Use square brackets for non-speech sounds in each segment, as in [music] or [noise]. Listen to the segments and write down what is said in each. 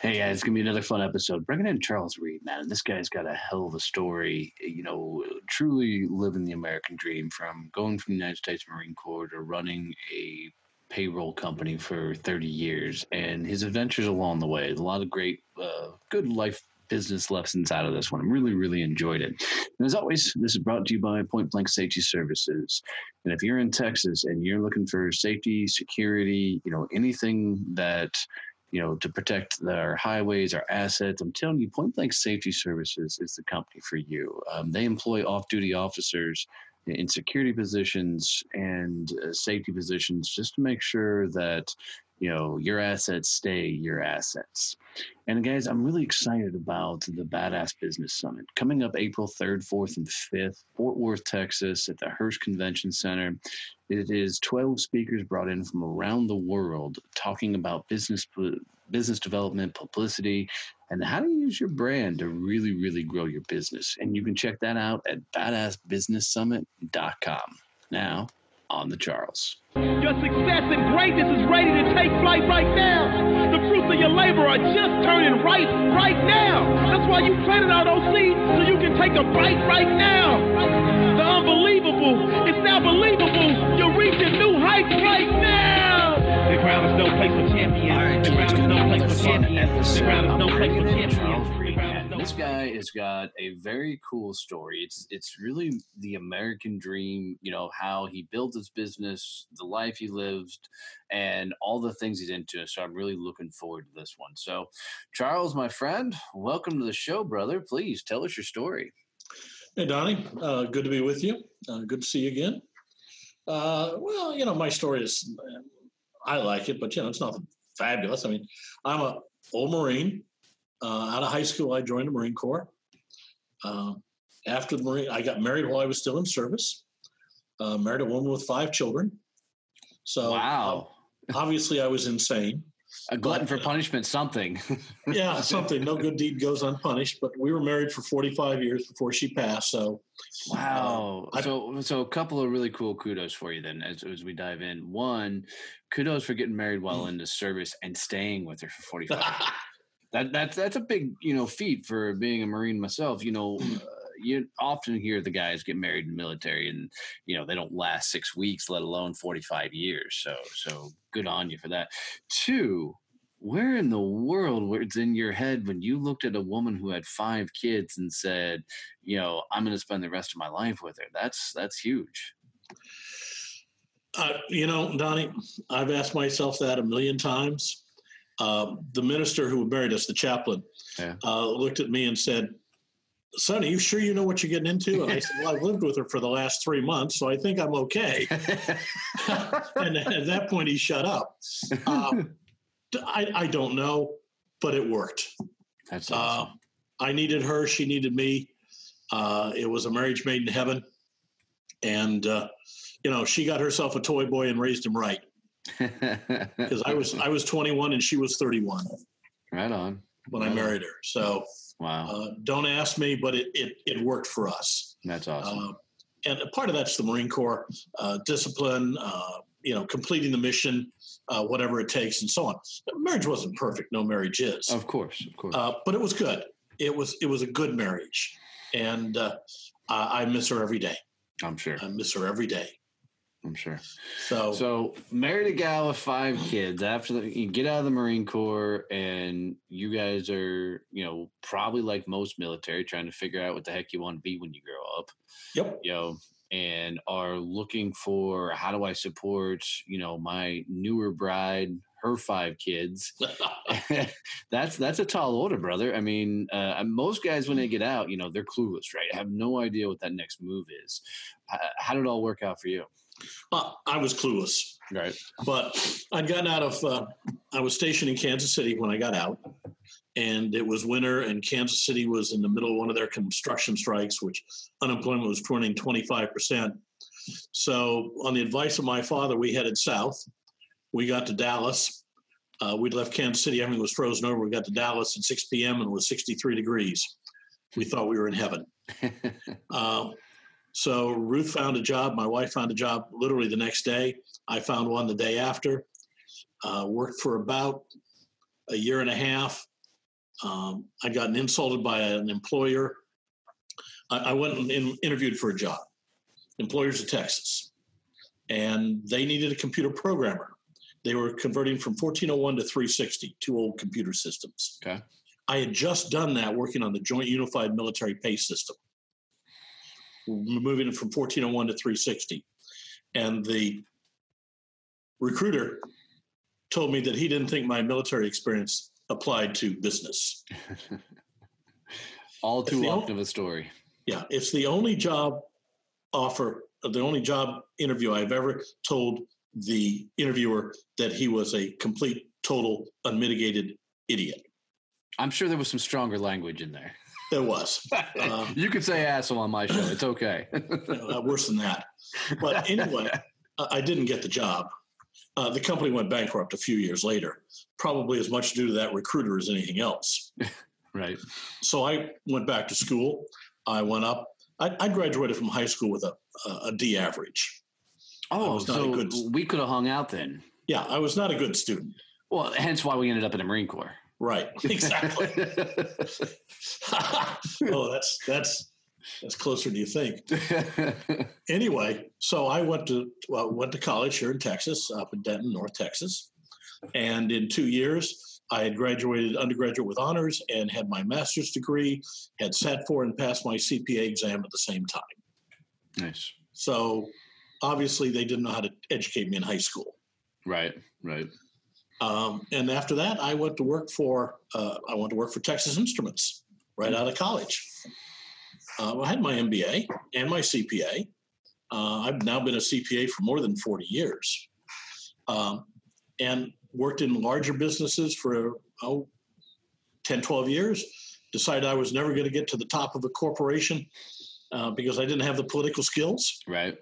Hey guys, it's gonna be another fun episode. Bringing in Charles Reed, man. This guy's got a hell of a story. You know, truly living the American dream from going from the United States Marine Corps to running a payroll company for 30 years, and his adventures along the way. A lot of great, uh, good life business lessons out of this one. I really, really enjoyed it. And as always, this is brought to you by Point Blank Safety Services. And if you're in Texas and you're looking for safety, security, you know, anything that you know, to protect our highways, our assets. I'm telling you, Point Blank Safety Services is the company for you. Um, they employ off-duty officers in security positions and uh, safety positions just to make sure that you know your assets stay your assets. And guys i'm really excited about the badass business summit coming up april 3rd 4th and 5th fort worth texas at the Hurst convention center. It is 12 speakers brought in from around the world talking about business business development publicity and how to use your brand to really really grow your business. And you can check that out at badassbusinesssummit.com now on the Charles. Your success and greatness is ready to take flight right now. The fruits of your labor are just turning right right now. That's why you planted out those seeds so you can take a bite right now. The unbelievable is now believable. You're reaching new heights right now. The ground is no place for champions. All right, the ground is no place for champions. The ground is no place for champions this guy has got a very cool story. It's it's really the American dream, you know, how he built his business, the life he lived, and all the things he's into. So I'm really looking forward to this one. So, Charles, my friend, welcome to the show, brother. Please tell us your story. Hey, Donnie. Uh, good to be with you. Uh, good to see you again. Uh, well, you know, my story is, I like it, but you know, it's not fabulous. I mean, I'm a old Marine. Uh, out of high school, I joined the Marine Corps. Uh, after the Marine, I got married while I was still in service. Uh, married a woman with five children. So wow, obviously I was insane. A glutton but, for punishment, something. [laughs] yeah, something. No good deed goes unpunished. But we were married for 45 years before she passed. So, wow. Uh, so, so a couple of really cool kudos for you then, as, as we dive in. One, kudos for getting married while [laughs] in the service and staying with her for 45. [laughs] that that's that's a big you know feat for being a marine myself you know uh, you often hear the guys get married in the military and you know they don't last six weeks let alone 45 years so so good on you for that. Two where in the world was in your head when you looked at a woman who had five kids and said you know i'm going to spend the rest of my life with her. That's that's huge. Uh, you know donnie i've asked myself that a million times uh, the minister who married us, the chaplain, yeah. uh, looked at me and said, Son, are you sure you know what you're getting into? And I said, Well, I've lived with her for the last three months, so I think I'm okay. [laughs] and at that point, he shut up. Um, I, I, don't know, but it worked. That's uh, awesome. Uh, I needed her, she needed me. Uh, it was a marriage made in heaven. And, uh, you know, she got herself a toy boy and raised him right [laughs] because I was I was 21 and she was 31. Right on. When right I married on. her, so wow. Uh, don't ask me, but it, it it worked for us. That's awesome. Uh, and part of that's the Marine Corps uh, discipline, uh, you know, completing the mission, uh, whatever it takes, and so on. Marriage wasn't perfect. No marriage is. Of course, of course. Uh, but it was good. It was it was a good marriage, and I miss her every day. I'm sure. I miss her every day. I'm sure. So, so married a gal with five kids. After the, you get out of the Marine Corps, and you guys are, you know, probably like most military, trying to figure out what the heck you want to be when you grow up. Yep. You know, and are looking for how do I support, you know, my newer bride, her five kids. [laughs] [laughs] that's that's a tall order, brother. I mean, uh, most guys when they get out, you know, they're clueless, right? Have no idea what that next move is. how did it all work out for you? Well, I was clueless. Right. But I'd gotten out of, uh, I was stationed in Kansas City when I got out. and it was winter, and Kansas City was in the middle of one of their construction strikes, which unemployment was running 25%. So, on the advice of my father, we headed south. We got to Dallas. Uh, we'd left Kansas City, everything was frozen over. We got to Dallas at 6 p.m. and it was 63 degrees. We thought we were in heaven. [laughs] so Ruth found a job. My wife found a job literally the next day. I found one the day after. Uh, worked for about a year and a half. Um, I got insulted by an employer. I, I went and in, interviewed for a job, Employers of Texas, and they needed a computer programmer. They were converting from 1401 to 360, two old computer systems. Okay. I had just done that working on the Joint Unified Military Pay System, moving it from 1401 to 360. And the recruiter told me that he didn't think my military experience applied to business. [laughs] All too often of a story. Yeah, it's the only job offer, the only job interview I've ever told the interviewer that he was a complete, total, unmitigated idiot. I'm sure there was some stronger language in there. There was. Uh, [laughs] you could say asshole on my show. It's okay. [laughs] uh, worse than that. But anyway, I didn't get the job. Uh, the company went bankrupt a few years later, probably as much due to that recruiter as anything else. [laughs] right. So I went back to school. I went up. I, I graduated from high school with a, a D average. Oh, so good, we could have hung out then. Yeah, I was not a good student. Well, hence why we ended up in the Marine Corps. Right. [laughs] Exactly. [laughs] oh, that's that's that's closer than you think. anyway, so I went to well, went to college here in Texas, up in Denton, North Texas, and in two years, I had graduated undergraduate with honors and had my master's degree, had sat for and passed my CPA exam at the same time. Nice. So obviously, they didn't know how to educate me in high school. Right. Right. Um, and after that, I went to work for uh, I went to work for Texas Instruments right out of college. Uh, I had my MBA and my CPA. Uh, I've now been a CPA for more than 40 years, um, and worked in larger businesses for oh, 10, 12 years. Decided I was never going to get to the top of a corporation uh, because I didn't have the political skills. Right.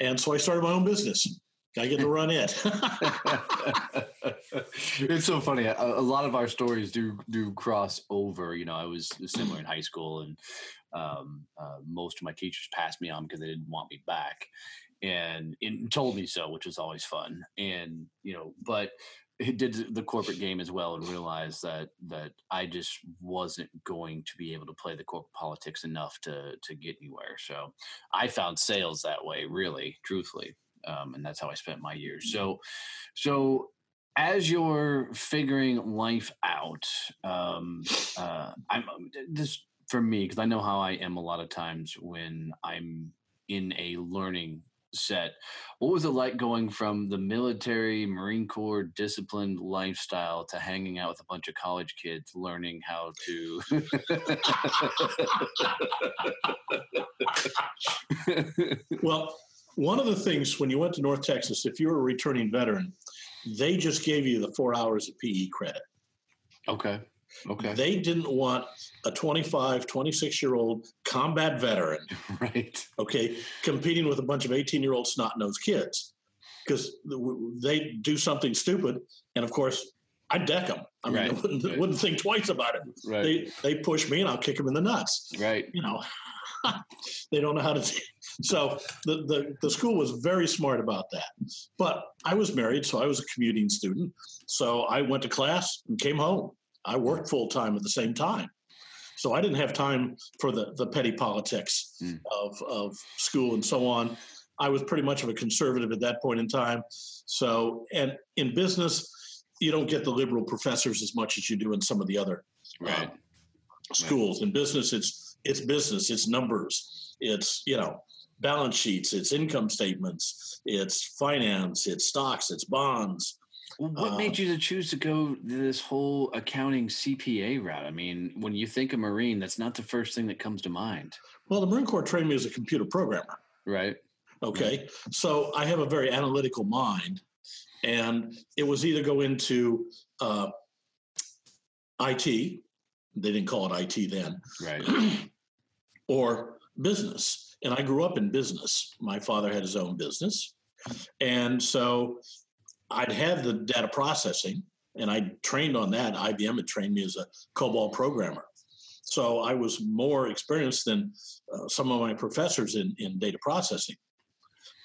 And so I started my own business. I get to run it. [laughs] [laughs] it's so funny. A, a, lot of our stories do do cross over. You know, I was similar in high school, and um, uh, most of my teachers passed me on because they didn't want me back, and, and told me so, which was always fun. And you know, but it did the corporate game as well and realized that that I just wasn't going to be able to play the corporate politics enough to to get anywhere. So I found sales that way, really, truthfully um, and that's how I spent my years. So, so as you're figuring life out, um, uh, I'm um, this for me because I know how I am a lot of times when I'm in a learning set. What was it like going from the military, Marine Corps disciplined lifestyle to hanging out with a bunch of college kids learning how to? [laughs] well, one of the things when you went to North Texas, if you were a returning veteran, they just gave you the four hours of PE credit. Okay. Okay. They didn't want a 25, 26 year old combat veteran. [laughs] Right. Okay. Competing with a bunch of 18 year old snot nosed kids because they do something stupid. And of course, I deck them. I mean, right. I wouldn't, right. wouldn't, think twice about it. Right. They, they push me and I'll kick them in the nuts. Right. You know, [laughs] they don't know how to. so the, the the school was very smart about that. But I was married, so I was a commuting student. So I went to class and came home. I worked full time at the same time. So I didn't have time for the, the petty politics mm. of, of school and so on. I was pretty much of a conservative at that point in time. So, and in business, you don't get the liberal professors as much as you do in some of the other right. uh, schools. Right. In business, it's it's business, it's numbers, it's you know balance sheets, it's income statements, it's finance, it's stocks, it's bonds. What made you to choose to go this whole accounting CPA route? I mean, when you think of Marine, that's not the first thing that comes to mind. Well, the Marine Corps trained me as a computer programmer. Right. Okay. Right. So I have a very analytical mind, and it was either go into uh, IT They didn't call it IT then. Right. [clears throat] or business. And I grew up in business. My father had his own business. And so I'd had the data processing and I trained on that. IBM had trained me as a COBOL programmer. So I was more experienced than uh, some of my professors in, in data processing.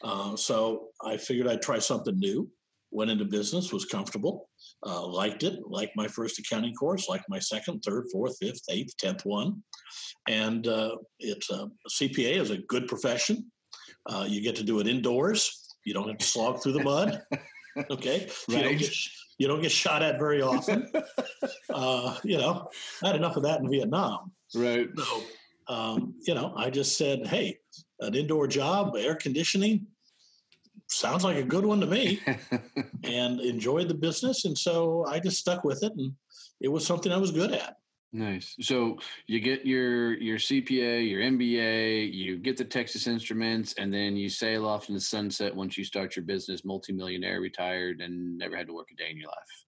Uh, so I figured I'd try something new. Went into business, was comfortable, uh, liked it, liked my first accounting course, liked my second, third, fourth, fifth, eighth, tenth one. And uh, it's a CPA is a good profession. Uh, you get to do it indoors. You don't have to slog through the mud. [laughs] Okay, right. you, don't get, you don't get shot at very often. [laughs] Uh, you know, I had enough of that in Vietnam. Right. So, um, you know, I just said, hey, an indoor job, air conditioning, sounds like a good one to me [laughs] and enjoyed the business. And so I just stuck with it and it was something I was good at. Nice. So you get your your CPA, your MBA, you get the Texas Instruments, and then you sail off in the sunset once you start your business, multimillionaire, retired, and never had to work a day in your life.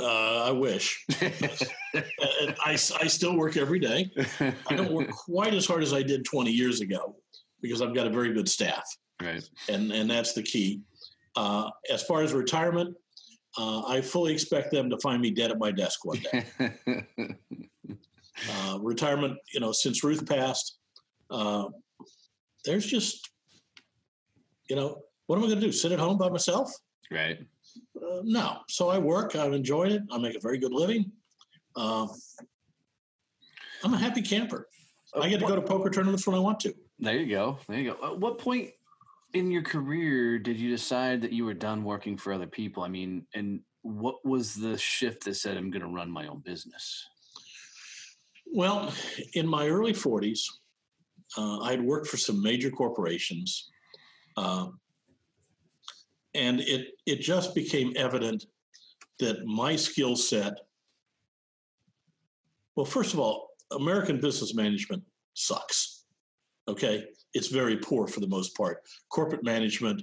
Uh, I wish. [laughs] I, I still work every day. I don't work [laughs] quite as hard as I did 20 years ago because I've got a very good staff. Right. And and that's the key. Uh, as far as retirement, uh, I fully expect them to find me dead at my desk one day. [laughs] uh, retirement, you know, since Ruth passed, uh, there's just, you know, what am I going to do? Sit at home by myself? Right. Uh, no. So I work. I've enjoyed it. I make a very good living. Uh, I'm a happy camper. I get to go to poker tournaments when I want to. There you go. There you go. At what point in your career did you decide that you were done working for other people? I mean, and what was the shift that said I'm going to run my own business? Well, in my early 40s, uh, I had worked for some major corporations, uh, and it it just became evident that my skill set. Well, first of all, American business management sucks. Okay, it's very poor for the most part. Corporate management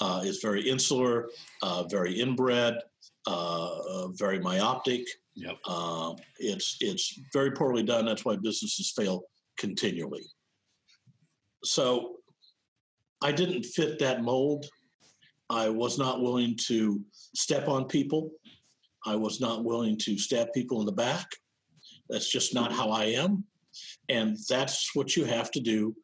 uh, is very insular, uh, very inbred, uh, uh very myopic. Yep. Uh, it's it's very poorly done. That's why businesses fail continually. So, I didn't fit that mold. I was not willing to step on people. I was not willing to stab people in the back. That's just not how I am. And that's what you have to do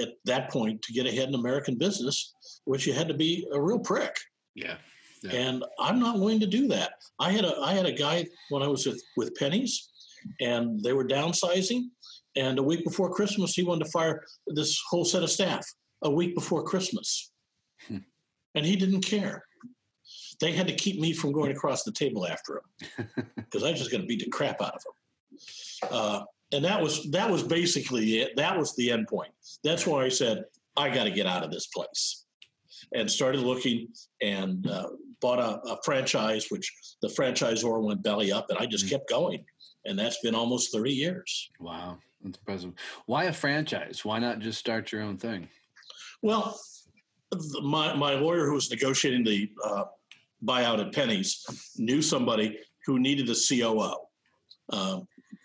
at that point to get ahead in American business, which you had to be a real prick. Yeah. yeah. And I'm not willing to do that. I had a I had a guy when I was with, with Penney's and they were downsizing. And a week before Christmas, he wanted to fire this whole set of staff a week before Christmas. Hmm. And he didn't care. They had to keep me from going across the table after him [laughs] because I was just going to beat the crap out of him. Uh, and that was that was basically it. That was the end point. That's why I said I got to get out of this place, and started looking and uh, bought a, a, franchise, which the franchisor went belly up, and I just mm-hmm. kept going, and that's been almost thirty years. Wow, that's impressive. Why a franchise? Why not just start your own thing? Well, the, my my lawyer who was negotiating the uh, buyout at Penney's knew somebody who needed a COO.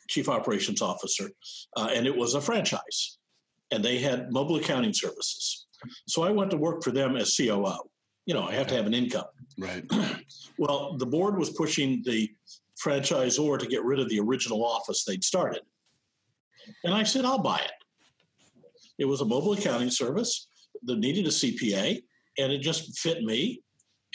Chief operations officer, uh, and it was a franchise, and they had mobile accounting services. So I went to work for them as COO. You know, I have to have an income. Right. [clears throat] well, the board was pushing the franchisor to get rid of the original office they'd started, and I said, "I'll buy it." It was a mobile accounting service that needed a CPA, and it just fit me.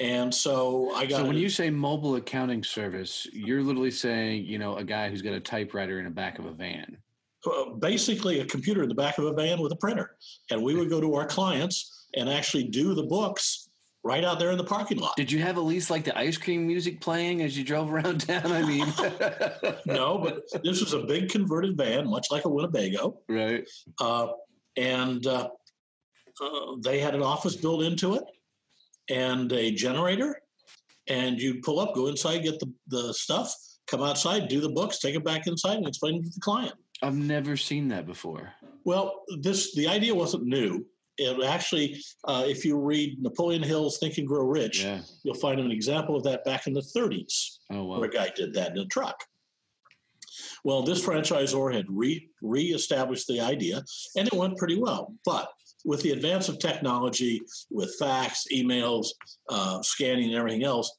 And so I got. So when you say mobile accounting service, you're literally saying, you know, a guy who's got a typewriter in the back of a van. Basically, a computer in the back of a van with a printer, and we would go to our clients and actually do the books right out there in the parking lot. Did you have at least like the ice cream music playing as you drove around town? I mean, [laughs] no, but this was a big converted van, much like a Winnebago, right? Uh, and uh, uh they had an office built into it and a generator, and you'd pull up, go inside, get the, the stuff, come outside, do the books, take it back inside, and explain it to the client. I've never seen that before. Well, this the idea wasn't new. It actually, uh, if you read Napoleon Hill's Think and Grow Rich, yeah. you'll find an example of that back in the 30s, oh, wow. where a guy did that in a truck. Well, this franchisor had re reestablished the idea, and it went pretty well. But with the advance of technology, with fax, emails, uh, scanning, and everything else,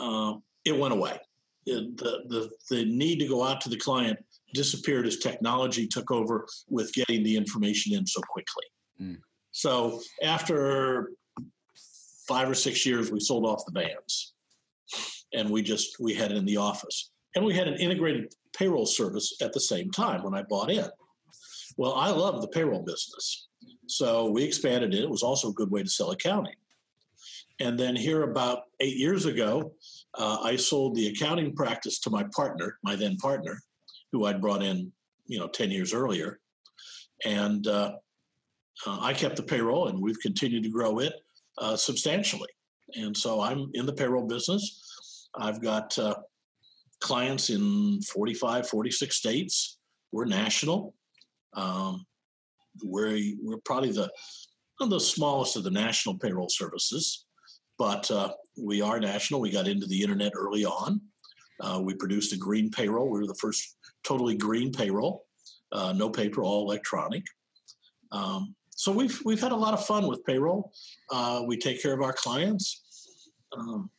uh, it went away. It, the, the, the need to go out to the client disappeared as technology took over with getting the information in so quickly. Mm. So after five or six years, we sold off the vans, and we just we had it in the office, and we had an integrated payroll service at the same time when I bought in. Well, I love the payroll business, so we expanded it. It was also a good way to sell accounting. And then here, about eight years ago, uh, I sold the accounting practice to my partner, my then partner, who I'd brought in, you know, ten years earlier, and uh, uh, I kept the payroll, and we've continued to grow it uh, substantially. And so I'm in the payroll business. I've got uh, clients in 45, 46 states. We're national. Um, we're, we're probably the, the smallest of the national payroll services, but uh, we are national. We got into the internet early on. Uh, we produced a green payroll. We were the first totally green payroll, uh, no paper, all electronic. Um, so we've we've had a lot of fun with payroll. Uh, we take care of our clients. Um,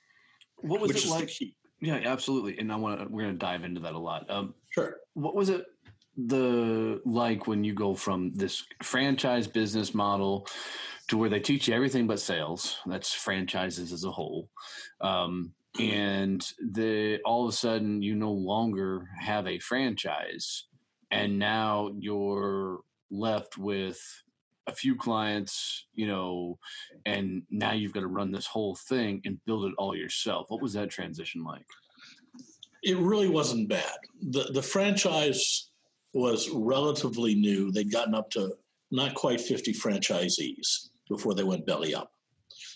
what was it like? Yeah, absolutely. And I want to we're going to dive into that a lot. Um, sure. What was it the like when you go from this franchise business model to where they teach you everything but sales? That's franchises as a whole. Um, and the all of a sudden you no longer have a franchise and now you're left with a few clients, you know, and now you've got to run this whole thing and build it all yourself. What was that transition like? It really wasn't bad. The the franchise was relatively new. They'd gotten up to not quite 50 franchisees before they went belly up.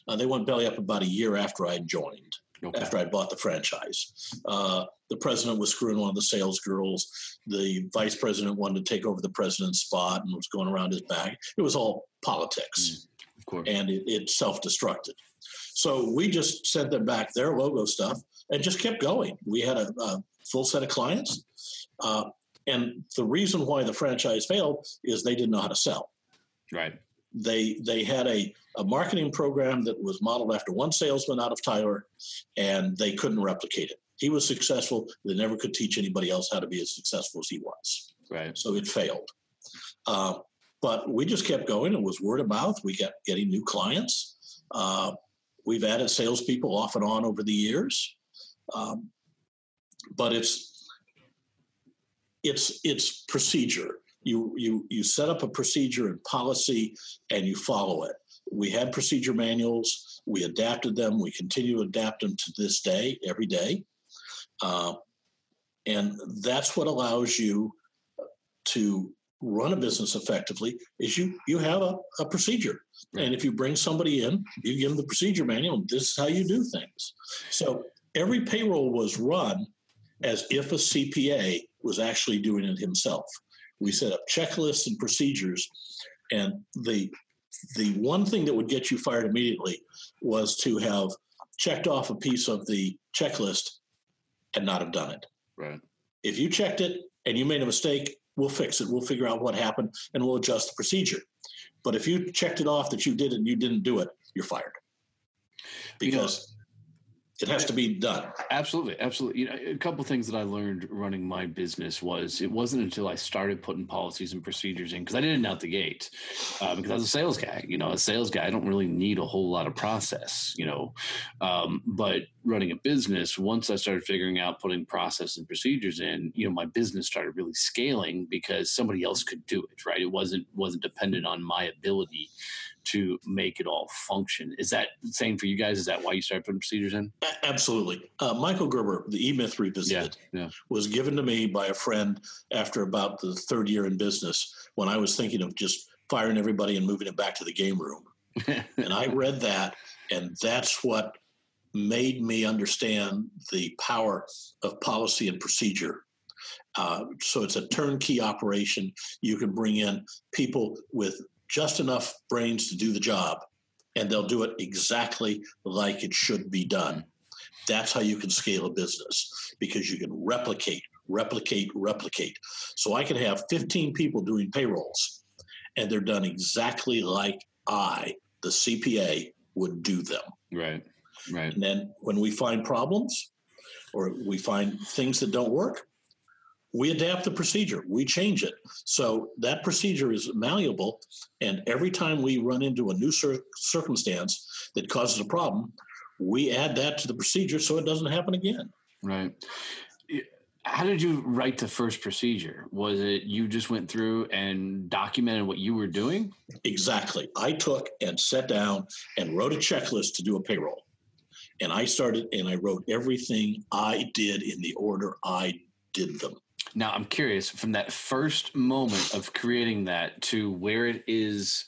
Uh, they went belly up about a year after I joined okay. after I bought the franchise. Uh, the president was screwing one of the sales girls. The vice president wanted to take over the president's spot and was going around his back. It was all politics, mm, and it, it self-destructed. So we just sent them back their logo stuff and just kept going. We had a, a full set of clients, uh, and the reason why the franchise failed is they didn't know how to sell. Right they they had a, a marketing program that was modeled after one salesman out of Tyler, and they couldn't replicate it. He was successful. They never could teach anybody else how to be as successful as he was. Right. So it failed. Uh, but we just kept going. It was word of mouth. We kept getting new clients. Uh, we've added salespeople off and on over the years. Um, but it's it's it's procedure you you you set up a procedure and policy and you follow it. We had procedure manuals. We adapted them. We continue to adapt them to this day, every day, uh, and that's what allows you to run a business effectively. Is you you have a, a procedure, and if you bring somebody in, you give them the procedure manual. This is how you do things. So every payroll was run as if a CPA was actually doing it himself. We set up checklists and procedures, and the the one thing that would get you fired immediately was to have checked off a piece of the checklist and not have done it. Right. If you checked it and you made a mistake, we'll fix it. We'll figure out what happened and we'll adjust the procedure. But if you checked it off that you did it and you didn't do it, you're fired. Because it has to be done. Absolutely, absolutely. You know, a couple things that I learned running my business was it wasn't until I started putting policies and procedures in because I didn't out the gate because I was a sales guy. You know, a sales guy, I don't really need a whole lot of process. You know, um, but running a business, once I started figuring out putting process and procedures in, you know, my business started really scaling because somebody else could do it. Right, it wasn't wasn't dependent on my ability to make it all function. Is that the same for you guys? Is that why you started putting procedures in? Absolutely. Uh, Michael Gerber, the E Myth Revisited, yeah, yeah. was given to me by a friend after about the third year in business when I was thinking of just firing everybody and moving it back to the game room. [laughs] and I read that, and that's what made me understand the power of policy and procedure. Uh, so it's a turnkey operation. You can bring in people with just enough brains to do the job, and they'll do it exactly like it should be done. That's how you can scale a business because you can replicate replicate, replicate. So I can have 15 people doing payrolls, and they're done exactly like I, the CPA, would do them. Right. Right. And then when we find problems or we find things that don't work, we adapt the procedure, we change it. So that procedure is malleable. And every time we run into a new cir- circumstance that causes a problem, we add that to the procedure so it doesn't happen again. Right. How did you write the first procedure? Was it you just went through and documented what you were doing? Exactly. I took and sat down and wrote a checklist to do a payroll. And I started and I wrote everything I did in the order I did them. Now, I'm curious from that first moment of creating that to where it is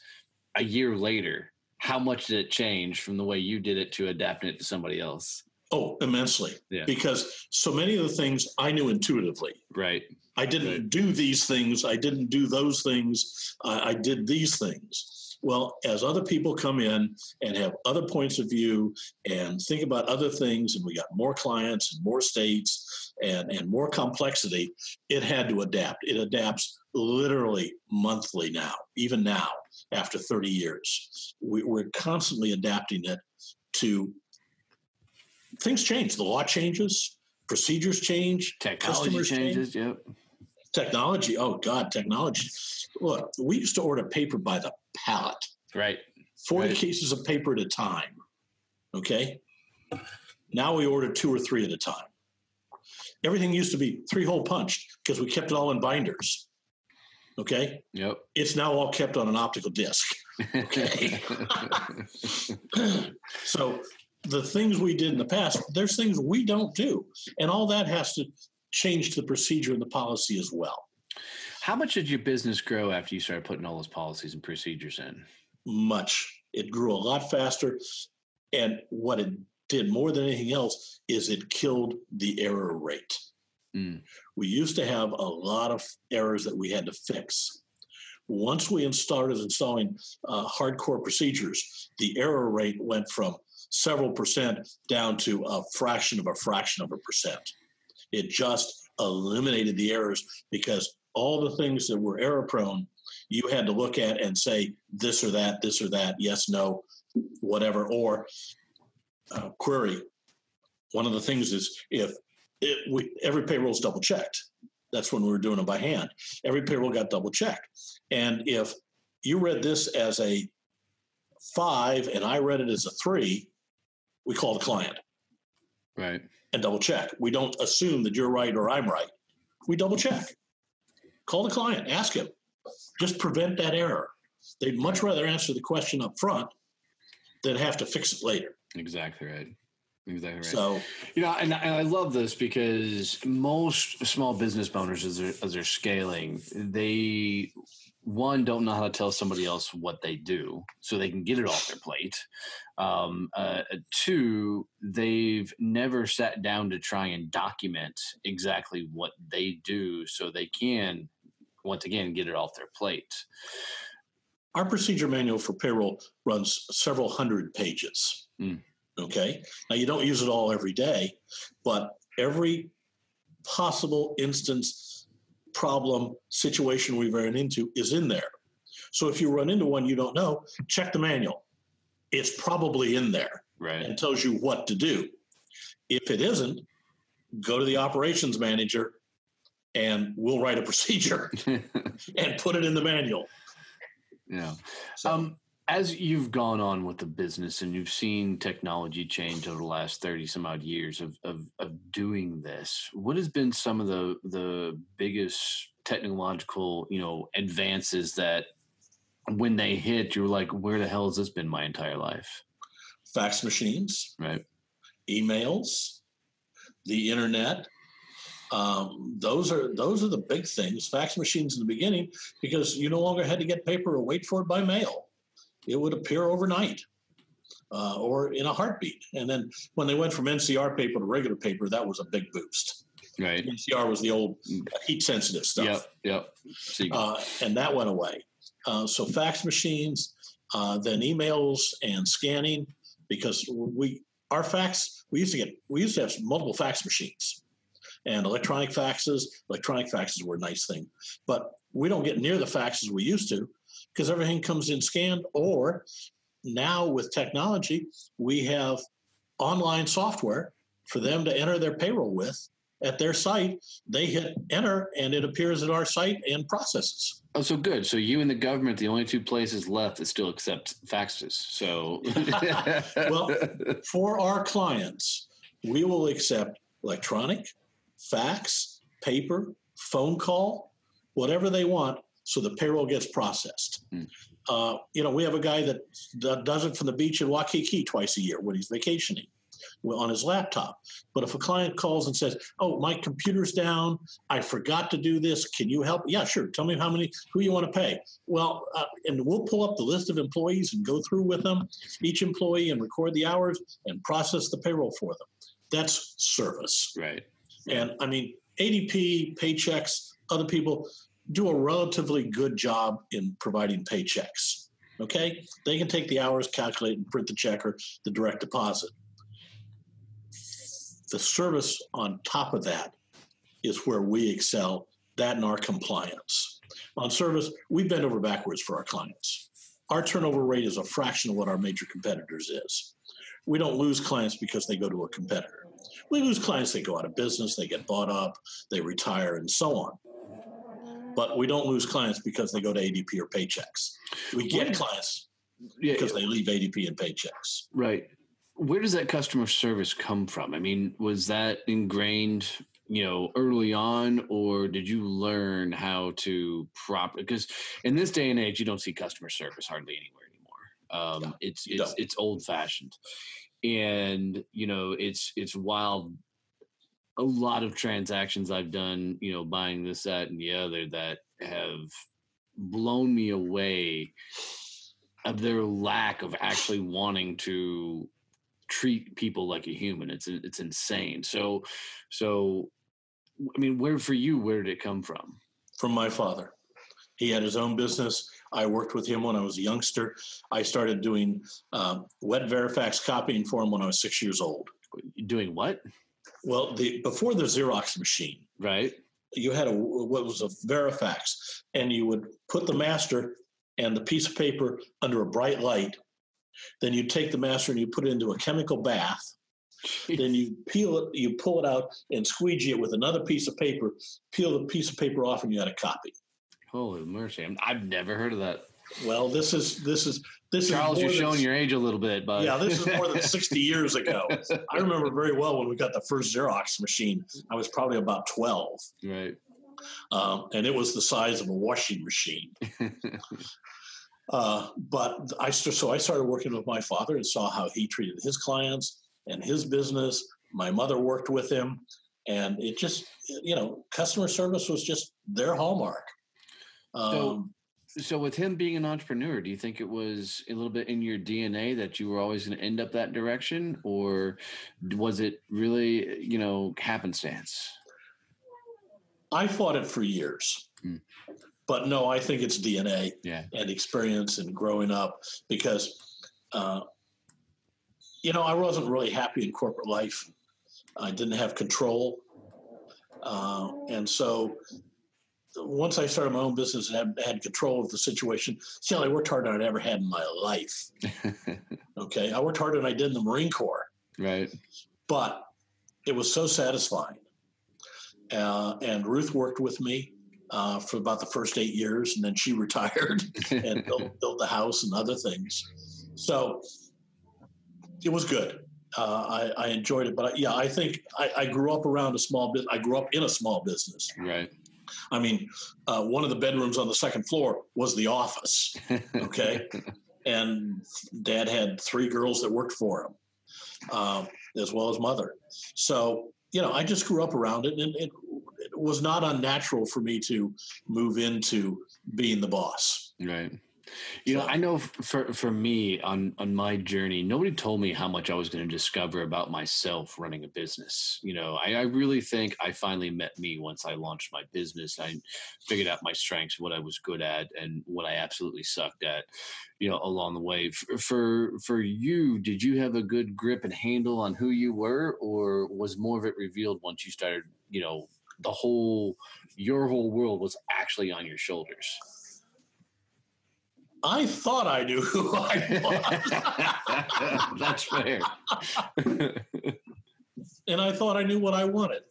a year later, how much did it change from the way you did it to adapting it to somebody else? Oh, immensely. Yeah. Because so many of the things I knew intuitively. Right. I didn't Right. do these things. I didn't do those things. I, I did these things. Well, as other people come in and have other points of view and think about other things, and we got more clients and more states and, and more complexity, it had to adapt. It adapts literally monthly now, even now, after 30 years. We, we're constantly adapting it to things change. The law changes, procedures change, Technology Customers change. changes. Yep. technology. Oh God, technology. Look, we used to order paper by the pallet, Right. 40 Right. cases of paper at a time. Okay. Now we order two or three at a time. Everything used to be three hole punched because we kept it all in binders. Okay. Yep. It's now all kept on an optical disc. Okay. [laughs] so the things we did in the past, there's things we don't do. And all that has to change the procedure and the policy as well. How much did your business grow after you started putting all those policies and procedures in? much. It grew a lot faster. And what it did more than anything else is it killed the error rate. Mm. We used to have a lot of errors that we had to fix. Once we started installing uh, hardcore procedures, the error rate went from several percent down to a fraction of a fraction of a percent. It just eliminated the errors because all the things that were error prone you had to look at and say this or that, this or that, yes, no, whatever, or uh, query. One of the things is if it, we, every payroll is double checked. That's when we were doing it by hand. Every payroll got double checked. And if you read this as a five and I read it as a three, we call the client Right. and double check. We don't assume that you're right or I'm right. We double check. Call the client, ask him. Just prevent that error. They'd much rather answer the question up front than have to fix it later. Exactly right. Exactly right. So You know, and, and I love this because most small business owners, as they're, as they're scaling, they one don't know how to tell somebody else what they do, so they can get it off their plate. Um, uh, two, they've never sat down to try and document exactly what they do, so they can once again get it off their plate. our procedure manual for payroll runs several hundred pages. Mm. Okay. Now you don't use it all every day, but every possible instance, problem, situation we've run into is in there. So if you run into one you don't know, check the manual. It's probably in there Right. and tells you what to do. If it isn't, go to the operations manager and we'll write a [laughs] procedure [laughs] and put it in the manual. yeah. So, Um, as you've gone on with the business and you've seen technology change over the last 30 some odd years of, of, of doing this, what has been some of the, the biggest technological, you know, advances that when they hit, you're like, where the hell has this been my entire life? fax machines, Right. emails, the internet. Um, those are those are the big things. Fax machines in the beginning because you no longer had to get paper or wait for it by mail. It would appear overnight uh, or in a heartbeat. And then when they went from NCR paper to regular paper, that was a big boost. Right. NCR was the old heat sensitive stuff. Yep. Yep. Uh, and that went away. Uh, so fax machines, uh, then emails and scanning, because we our fax we used to get we used to have multiple fax machines. and electronic faxes. Electronic faxes were a nice thing, but we don't get near the faxes we used to because everything comes in scanned. Or now with technology, we have online software for them to enter their payroll with at their site. They hit enter and it appears at our site and processes. Oh, so good. So you and the government, the only two places left that still accept faxes. So, [laughs] well, for our clients, we will accept electronic, fax, paper, phone call, whatever they want, so the payroll gets processed. Mm. Uh, you know, we have a guy that, that does it from the beach in Waikiki twice a year when he's vacationing on his laptop. But if a client calls and says, "Oh, my computer's down. I forgot to do this. Can you help?" Yeah, sure. Tell me how many who you want to pay. Well, uh, and we'll pull up the list of employees and go through with them each employee and record the hours and process the payroll for them. That's service. Right. And I mean, ADP, Paychex, other people do a relatively good job in providing paychecks. Okay, they can take the hours, calculate, and print the check or the direct deposit the service on top of that is where we excel, that and our compliance. On service, we bend over backwards for our clients. Our turnover rate is a fraction of what our major competitors is. We don't lose clients because they go to a competitor. We lose clients, they go out of business, they get bought up, they retire, and so on. But we don't lose clients because they go to ADP or Paychex. We get clients because they leave ADP and Paychex. Right where does that customer service come from? I mean, was that ingrained, you know, early on, or did you learn how to prop? Because in this day and age, you don't see customer service hardly anywhere anymore. Um, it's it's it's old fashioned, and you know, it's it's wild. A lot of transactions I've done, you know, buying this, that, and the other that have blown me away of their lack of actually wanting to treat people like a human. It's it's insane. So so I mean, where for you, where did it come from? From my father. He had his own business. I worked with him when I was a youngster. I started doing um, wet Verifax copying for him when I was six years old. Doing what? Well, the before the Xerox machine, right? You had a what was a Verifax, and you would put the master and the piece of paper under a bright light, then you take the master and you put it into a chemical bath. then you peel it, you pull it out and squeegee it with another piece of paper. Peel the piece of paper off, and you got a copy. Holy mercy! I've never heard of that. Well, this is this is this Charles, is you're showing your age a little bit, but yeah, this is more than [laughs] 60 years ago. I remember very well when we got the first Xerox machine. I was probably about 12, right? Um, and it was the size of a washing machine. [laughs] Uh, but I so I started working with my father and saw how he treated his clients and his business. My mother worked with him, and it just you know customer service was just their hallmark. Um, so, so with him being an entrepreneur, do you think it was a little bit in your DNA that you were always going to end up that direction, or was it really you know happenstance? I fought it for years. Mm but no, I think it's DNA yeah. and experience and growing up because, uh, you know, I wasn't really happy in corporate life. I didn't have control. Uh, and so once I started my own business and had, had control of the situation, see, I worked harder than I'd ever had in my life. [laughs] okay. I worked harder than I did in the Marine Corps. Right. But it was so satisfying. Uh, and Ruth worked with me uh, for about the first eight years, and then she [laughs] retired and [laughs] built, built the house and other things. So it was good. Uh, I, I, enjoyed it, but I, yeah, I think I, I, grew up around a small business. I grew up in a small business. Right. I mean, uh, one of the bedrooms on the second floor was the office. Okay. [laughs] and dad had three girls that worked for him, um, as well as mother. So, you know, I just grew up around it and it it was not unnatural for me to move into being the boss. Right. You know, I know for for me on on my journey, nobody told me how much I was going to discover about myself running a business. You know, I, I, really think I finally met me once I launched my business. I figured out my strengths, what I was good at, and what I absolutely sucked at. You know, along the way. For for, for you, did you have a good grip and handle on who you were, or was more of it revealed once you started you know the whole your whole world was actually on your shoulders? I thought I knew who I [laughs] was. That's fair. and I thought I knew what I wanted.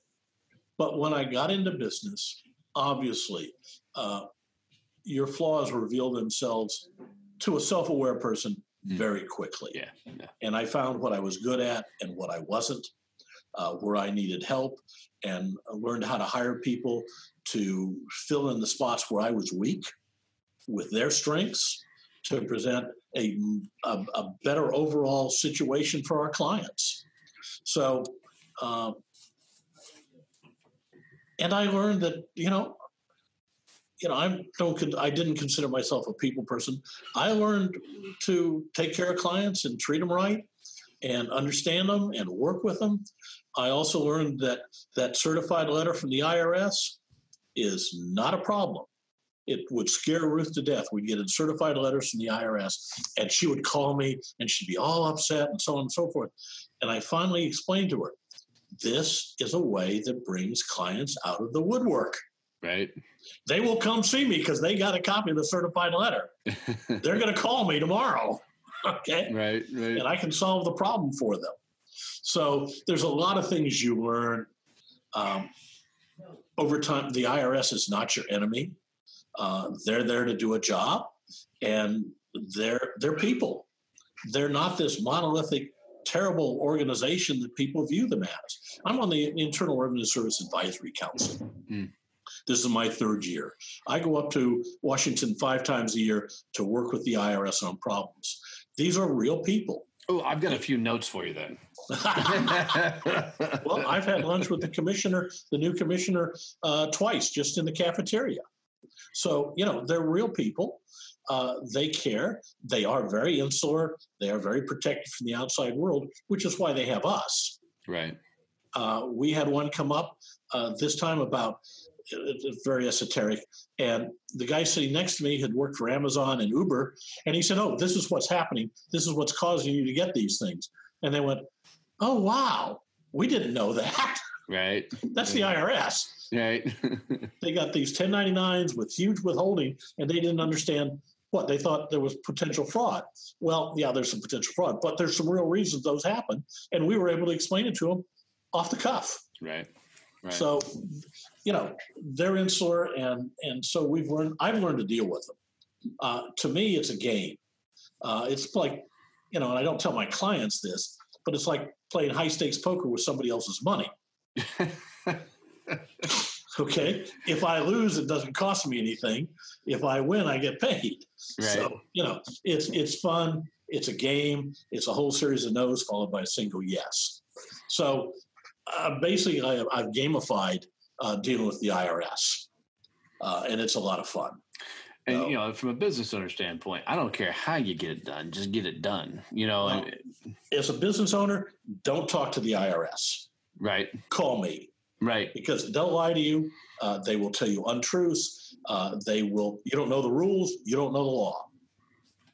But when I got into business, obviously, uh, your flaws reveal themselves to a self aware person mm. very quickly. Yeah, yeah, And I found what I was good at and what I wasn't, uh, where I needed help, and learned how to hire people to fill in the spots where I was weak with their strengths to present a, a, a better overall situation for our clients. So, uh, and I learned that you know, you know, I don't, I didn't consider myself a people person. I learned to take care of clients and treat them right, and understand them and work with them. I also learned that that certified letter from the IRS is not a problem. It would scare Ruth to death. We'd get certified letters from the IRS, and she would call me and she'd be all upset and so on and so forth. And I finally explained to her this is a way that brings clients out of the woodwork. Right. They will come see me because they got a copy of the certified letter. [laughs] They're going to call me tomorrow. Okay. Right. Right. And I can solve the problem for them. So there's a lot of things you learn. Um, over time, the IRS is not your enemy. Uh, they're there to do a job, and they're they're people. They're not this monolithic, terrible organization that people view them as. I'm on the Internal Revenue Service Advisory Council. Mm. This is my third year. I go up to Washington five times a year to work with the IRS on problems. These are real people. Oh, I've got a few notes for you then. [laughs] [laughs] well, I've had lunch with the commissioner, the new commissioner, uh, twice just in the cafeteria. So, you know, they're real people. Uh, they care. They are very insular. They are very protected from the outside world, which is why they have us. Right. Uh, we had one come up uh, this time about uh, very esoteric. And the guy sitting next to me had worked for Amazon and Uber. And he said, Oh, this is what's happening. This is what's causing you to get these things. And they went, Oh, wow. We didn't know that. [laughs] Right. That's the IRS. Right. [laughs] they got these 1099s with huge withholding, and they didn't understand what they thought there was potential fraud. Well, yeah, there's some potential fraud, but there's some real reasons those happen, and we were able to explain it to them off the cuff. Right. Right. So, you know, they're insular, and and so we've learned. I've learned to deal with them. Uh, to me, it's a game. Uh, it's like, you know, and I don't tell my clients this, but it's like playing high stakes poker with somebody else's money. [laughs] okay. If I lose, it doesn't cost me anything. If I win, I get paid. Right. So, you know, it's it's fun. It's a game. It's a whole series of no's followed by a single yes. So uh, basically, I, have gamified uh, dealing with the IRS, uh, and it's a lot of fun. And so, you know, from a business owner standpoint, I don't care how you get it done; just get it done. You know, well, as a business owner, don't talk to the IRS. Right. Call me. Right. Because they'll lie to you. Uh, they will tell you untruths. Uh, they will. You don't know the rules. You don't know the law.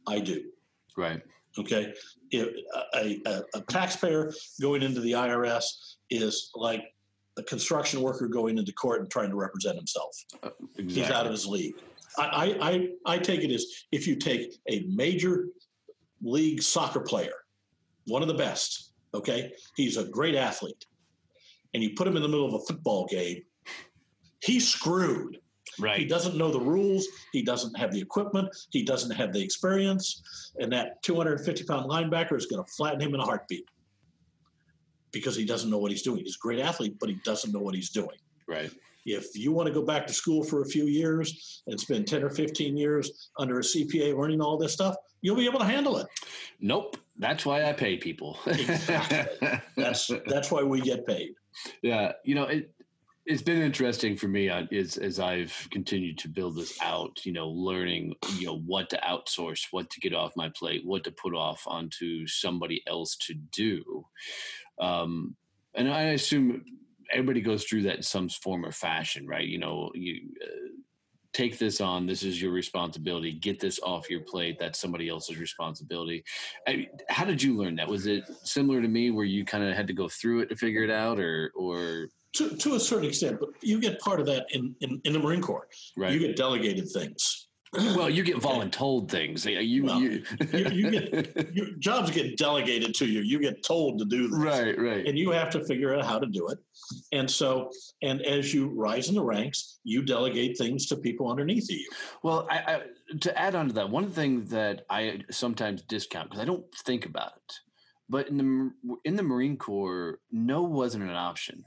I do. Right. Okay. If a, a, a taxpayer going into the IRS is like a construction worker going into court and trying to represent himself. Uh, exactly. He's out of his league. I, I, I take it as if you take a major league soccer player, one of the best, okay? He's a great athlete and you put him in the middle of a football game, he's screwed. Right. He doesn't know the rules. He doesn't have the equipment. He doesn't have the experience. And that 250 pound linebacker is going to flatten him in a heartbeat because he doesn't know what he's doing. He's a great athlete, but he doesn't know what he's doing. Right. If you want to go back to school for a few years and spend 10 or 15 years under a CPA learning all this stuff, you'll be able to handle it. Nope. That's why I pay people. [laughs] exactly. That's that's why we get paid yeah, you know, it it's been interesting for me uh, is as I've continued to build this out, you know, learning, you know, what to outsource, what to get off my plate, what to put off onto somebody else to do. Um, and I assume everybody goes through that in some form or fashion, right? You know, you uh, take this on. This is your responsibility. Get this off your plate. That's somebody else's responsibility. I how did you learn that? Was it similar to me, where you kind of had to go through it to figure it out, or or? to, to a certain extent, but you get part of that in, in, in the Marine Corps. Right. You get delegated things. Well, you get [clears throat] voluntold things. You, well, you, you, you, get [laughs] your jobs get delegated to you. You get told to do this. Right, right. And you have to figure out how to do it. And so, and as you rise in the ranks, you delegate things to people underneath you. Well, I, I, to add on to that, one thing that I sometimes discount because I don't think about it, but in the in the Marine Corps, no wasn't an option.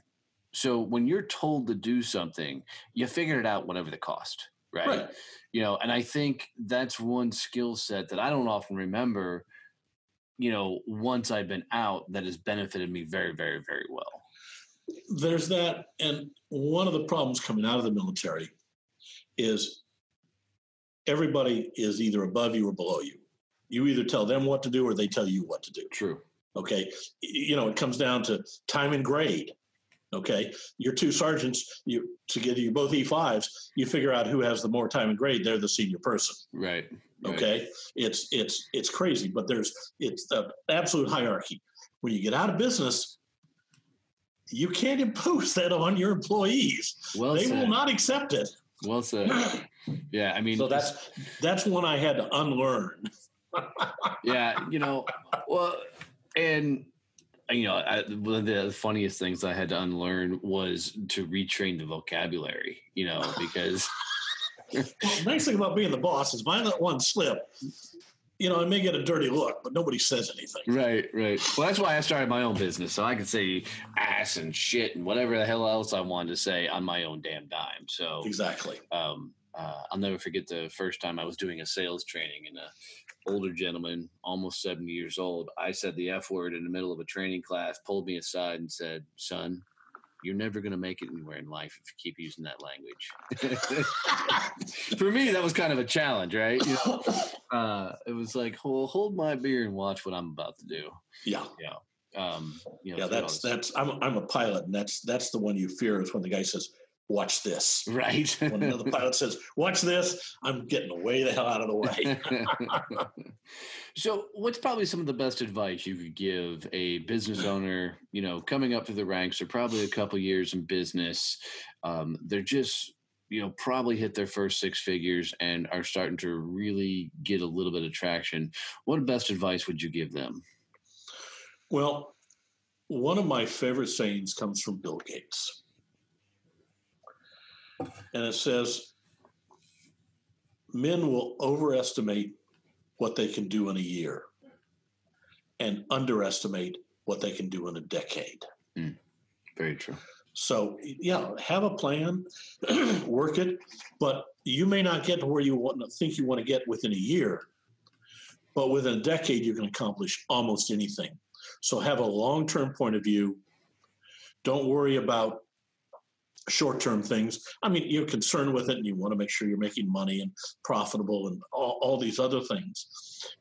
So when you're told to do something, you figure it out whatever the cost, right? right. You know, and I think that's one skill set that I don't often remember. You know, once I've been out, that has benefited me very, very, very well. There's that, and one of the problems coming out of the military is everybody is either above you or below you. You either tell them what to do or they tell you what to do. True. Okay. You know, it comes down to time and grade. Okay. Your two sergeants, you together you both E5s, you figure out who has the more time and grade. They're the senior person. Right. right. Okay. It's it's it's crazy, but there's it's the absolute hierarchy. When you get out of business, you can't impose that on your employees. Well they said. will not accept it. Well said. [laughs] yeah, I mean, so that's that's one I had to unlearn. [laughs] yeah, you know, well, and you know, I, one of the funniest things I had to unlearn was to retrain the vocabulary. You know, because well, nice thing about being the boss is my let one slip. You know, I may get a dirty look, but nobody says anything. Right, right. Well, that's why I started my own business, so I could say ass and shit and whatever the hell else I wanted to say on my own damn dime. So exactly. Um, uh, I'll never forget the first time I was doing a sales training, and a older gentleman, almost 70 years old, I said the F word in the middle of a training class, pulled me aside and said, Son, you're never going to make it anywhere in life if you keep using that language. [laughs] For me, that was kind of a challenge, right? You know, uh, it was like, hold, hold my beer and watch what I'm about to do. Yeah. Yeah. Um, you know, yeah, that's that's. I'm I'm a pilot, and that's that's the one you fear is when the guy says, watch this. Right. when another pilot says, watch this, I'm getting way the hell out of the way. [laughs] so what's probably some of the best advice you could give a business owner, you know, coming up through the ranks, they're probably a couple years in business. Um, they're just, you know, probably hit their first six figures and are starting to really get a little bit of traction. What best advice would you give them? Well, one of my favorite sayings comes from Bill Gates and it says men will overestimate what they can do in a year and underestimate what they can do in a decade. Mm, very true. So, yeah, have a plan, [clears throat] work it, but you may not get to where you want to think you want to get within a year, but within a decade, you can accomplish almost anything. So, have a long term point of view. Don't worry about short term things. I mean, you're concerned with it and you want to make sure you're making money and profitable and all, all these other things.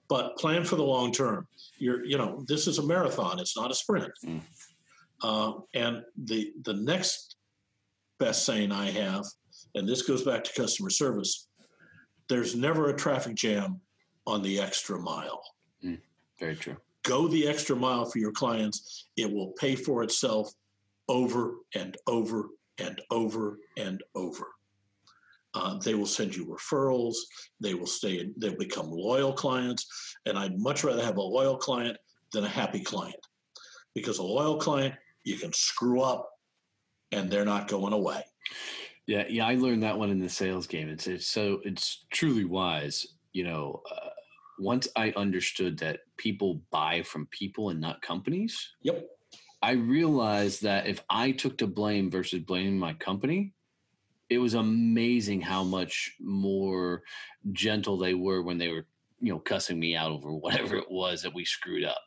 But plan for the long term. You're, you know, this is a marathon, it's not a sprint. Mm. Uh, and the the next best saying I have, and this goes back to customer service, there's never a traffic jam on the extra mile. Mm. Very true. Go the extra mile for your clients. It will pay for itself over and over and over and over. Uh, they will send you referrals. They will stay. They'll become loyal clients, and I'd much rather have a loyal client than a happy client, because a loyal client you can screw up, and they're not going away. Yeah, yeah, I learned that one in the sales game. It's it's so it's truly wise. You know, uh, once I understood that people buy from people and not companies. Yep. I realized that if I took to blame versus blaming my company, it was amazing how much more gentle they were when they were, you know, cussing me out over [laughs] whatever it was that we screwed up.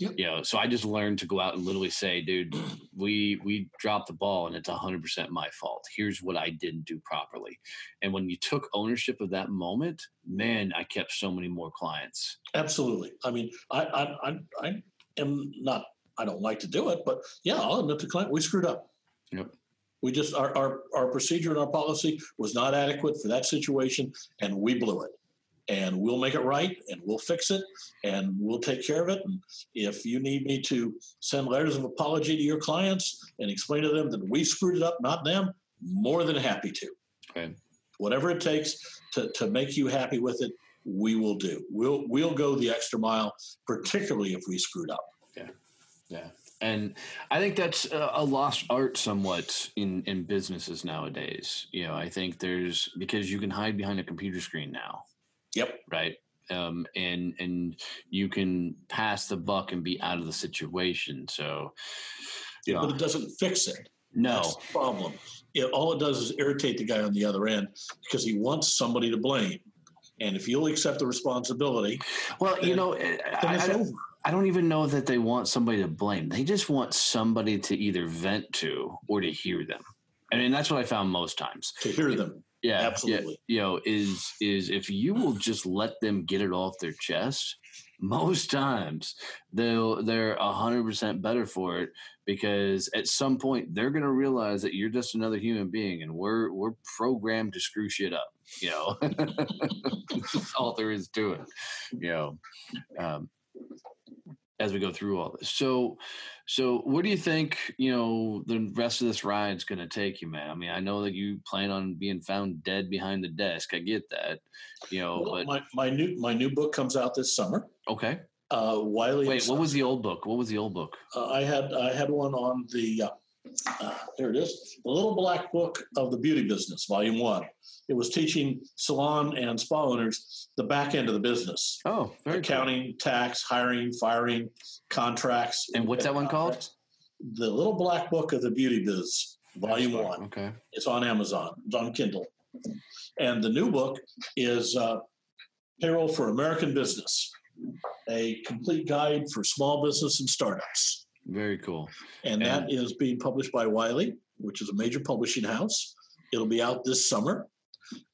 Yep. You know, so I just learned to go out and literally say, dude, we we dropped the ball and it's hundred percent my fault. Here's what I didn't do properly. And when you took ownership of that moment, man, I kept so many more clients. Absolutely. I mean, I I I, I am not I don't like to do it, but yeah, I'll admit to client we screwed up. Yep. We just our, our our procedure and our policy was not adequate for that situation, and we blew it. and we'll make it right and we'll fix it and we'll take care of it. And if you need me to send letters of apology to your clients and explain to them that we screwed it up, not them, more than happy to. Okay. Whatever it takes to, to make you happy with it, we will do. We'll we'll go the extra mile, particularly if we screwed up. Yeah. And I think that's a lost art somewhat in, in businesses nowadays. You know, I think there's because you can hide behind a computer screen now. Yep. Right. Um, and and you can pass the buck and be out of the situation. So, yeah, know, but it doesn't fix it. No problem. It, all it does is irritate the guy on the other end because he wants somebody to blame. And if you'll accept the responsibility, well, then, you know, I, I, I don't even know that they want somebody to blame. They just want somebody to either vent to or to hear them. I mean, that's what I found most times. To hear them. Yeah, absolutely. Yeah, you know, is is if you will just let them get it off their chest, most times they'll they're a hundred percent better for it because at some point they're gonna realize that you're just another human being and we're we're programmed to screw shit up. You know, [laughs] that's all there is to it. You know, um, as we go through all this. So, so what do you think? You know, the rest of this ride is going to take you, man. I mean, I know that you plan on being found dead behind the desk. I get that. You know, well, but my my new my new book comes out this summer. Okay. Uh, Wiley. Wait, what was the old book? What was the old book? Uh, I had I had one on the. Uh, uh, here it is, the Little Black Book of the Beauty Business, Volume One. It was teaching salon and spa owners the back end of the business. Oh, accounting, cool. tax, hiring, firing, contracts. And what's that one called? The Little Black Book of the Beauty Biz, Volume One. Okay. It's on Amazon. It's on Kindle. And the new book is uh, Payroll for American Business, a complete guide for small business and startups. Very cool. And, and that is being published by Wiley, which is a major publishing house. It'll be out this summer.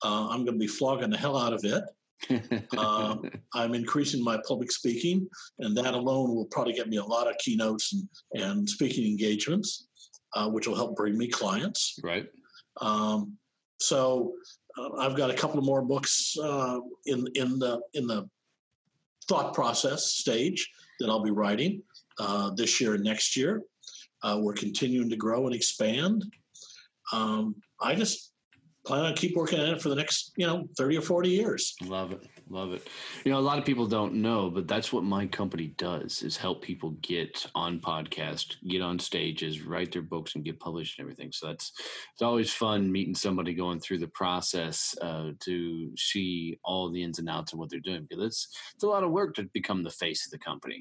Uh, I'm going to be flogging the hell out of it. [laughs] uh, I'm increasing my public speaking, and that alone will probably get me a lot of keynotes and, and speaking engagements, uh, which will help bring me clients. Right. Um, so uh, I've got a couple of more books uh, in in the in the thought process stage that I'll be writing uh, this year and next year. Uh, we're continuing to grow and expand. Um, I just plan on keep working at it for the next, you know, 30 or 40 years. Love it. Love it. You know, a lot of people don't know, but that's what my company does is help people get on podcast, get on stages, write their books and get published and everything. So that's, it's always fun meeting somebody going through the process uh, to see all the ins and outs of what they're doing because it's, it's a lot of work to become the face of the company.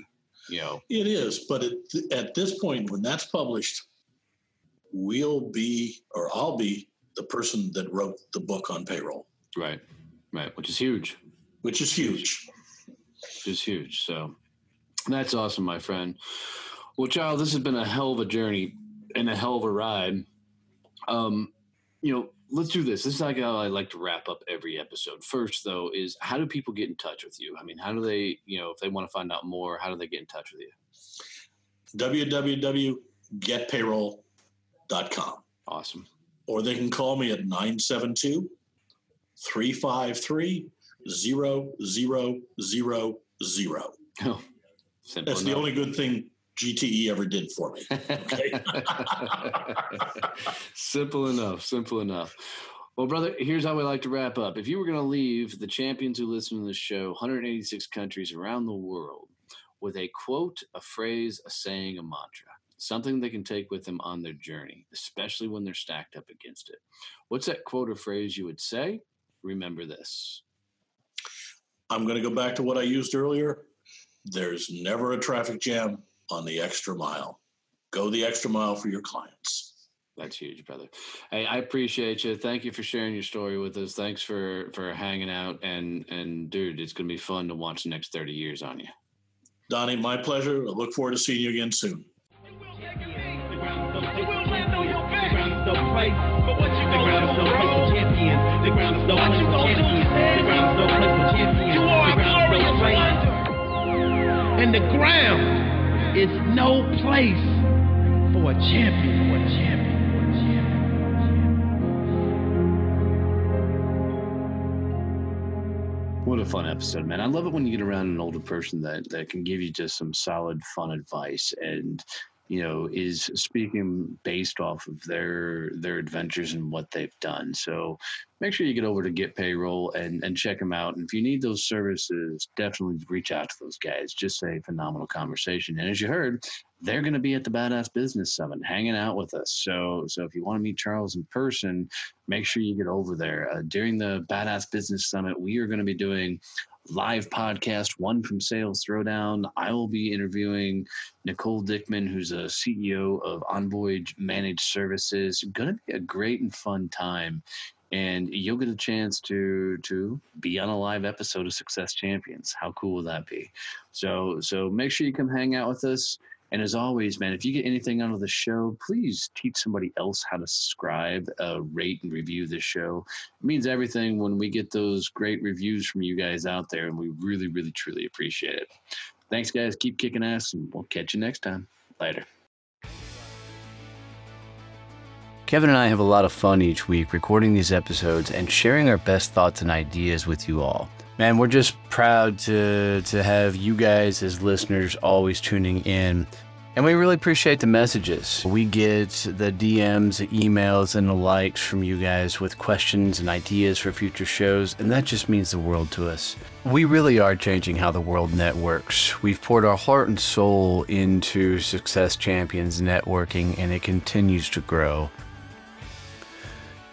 You know, it is, but at, at this point, when that's published, we'll be, or I'll be the person that wrote the book on payroll. Right, right, which is huge. Which is huge. Which is huge. So that's awesome, my friend. Well, child, this has been a hell of a journey and a hell of a ride. Um, you know, let's do this. This is like how I like to wrap up every episode. First, though, is how do people get in touch with you? I mean, how do they, you know, if they want to find out more, how do they get in touch with you? www.getpayroll.com. Awesome or they can call me at 972 353 0000. Oh, [laughs] That's enough. the only good thing GTE ever did for me. Okay. [laughs] simple enough. Simple enough. Well, brother, here's how we like to wrap up. If you were going to leave the champions who listen to the show, 186 countries around the world, with a quote, a phrase, a saying, a mantra, something they can take with them on their journey, especially when they're stacked up against it. What's that quote or phrase you would say? Remember this. I'm going to go back to what I used earlier. There's never a traffic jam on the extra mile. Go the extra mile for your clients. That's huge, brother. Hey, I appreciate you. Thank you for sharing your story with us. Thanks for for hanging out and and dude, it's gonna be fun to watch the next thirty years on you. Donnie, my pleasure. I look forward to seeing you again soon. no place. But what you the ground is no place for champions. The ground is no place for champions. The ground is no place for champions. You are a glorious wonder. And the ground is no place for a champion. For a champion. What a fun episode, man. I love it when you get around an older person that, that can give you just some solid, fun advice and, you know, is speaking based off of their their adventures and what they've done. So make sure you get over to Get Payroll and, and check them out. And if you need those services, definitely reach out to those guys. Just a phenomenal conversation. And as you heard, they're going to be at the Badass Business Summit hanging out with us. So, so if you want to meet Charles in person, make sure you get over there. Uh, during the Badass Business Summit, we are going to be doing live podcast, one from Sales Throwdown. I will be interviewing Nicole Dickman, who's a CEO of Envoy Managed Services. Going to be a great and fun time and you'll get a chance to to be on a live episode of Success Champions. How cool will that be? So so make sure you come hang out with us. And as always, man, if you get anything out of the show, please teach somebody else how to subscribe, uh, rate, and review this show. It means everything when we get those great reviews from you guys out there, and we really, really, truly appreciate it. Thanks, guys. Keep kicking ass, and we'll catch you next time. Later. Kevin and I have a lot of fun each week recording these episodes and sharing our best thoughts and ideas with you all. Man, we're just proud to to have you guys as listeners always tuning in. And we really appreciate the messages. We get the DMs, emails, and the likes from you guys with questions and ideas for future shows, and that just means the world to us. We really are changing how the world networks. We've poured our heart and soul into Success Champions networking, and it continues to grow.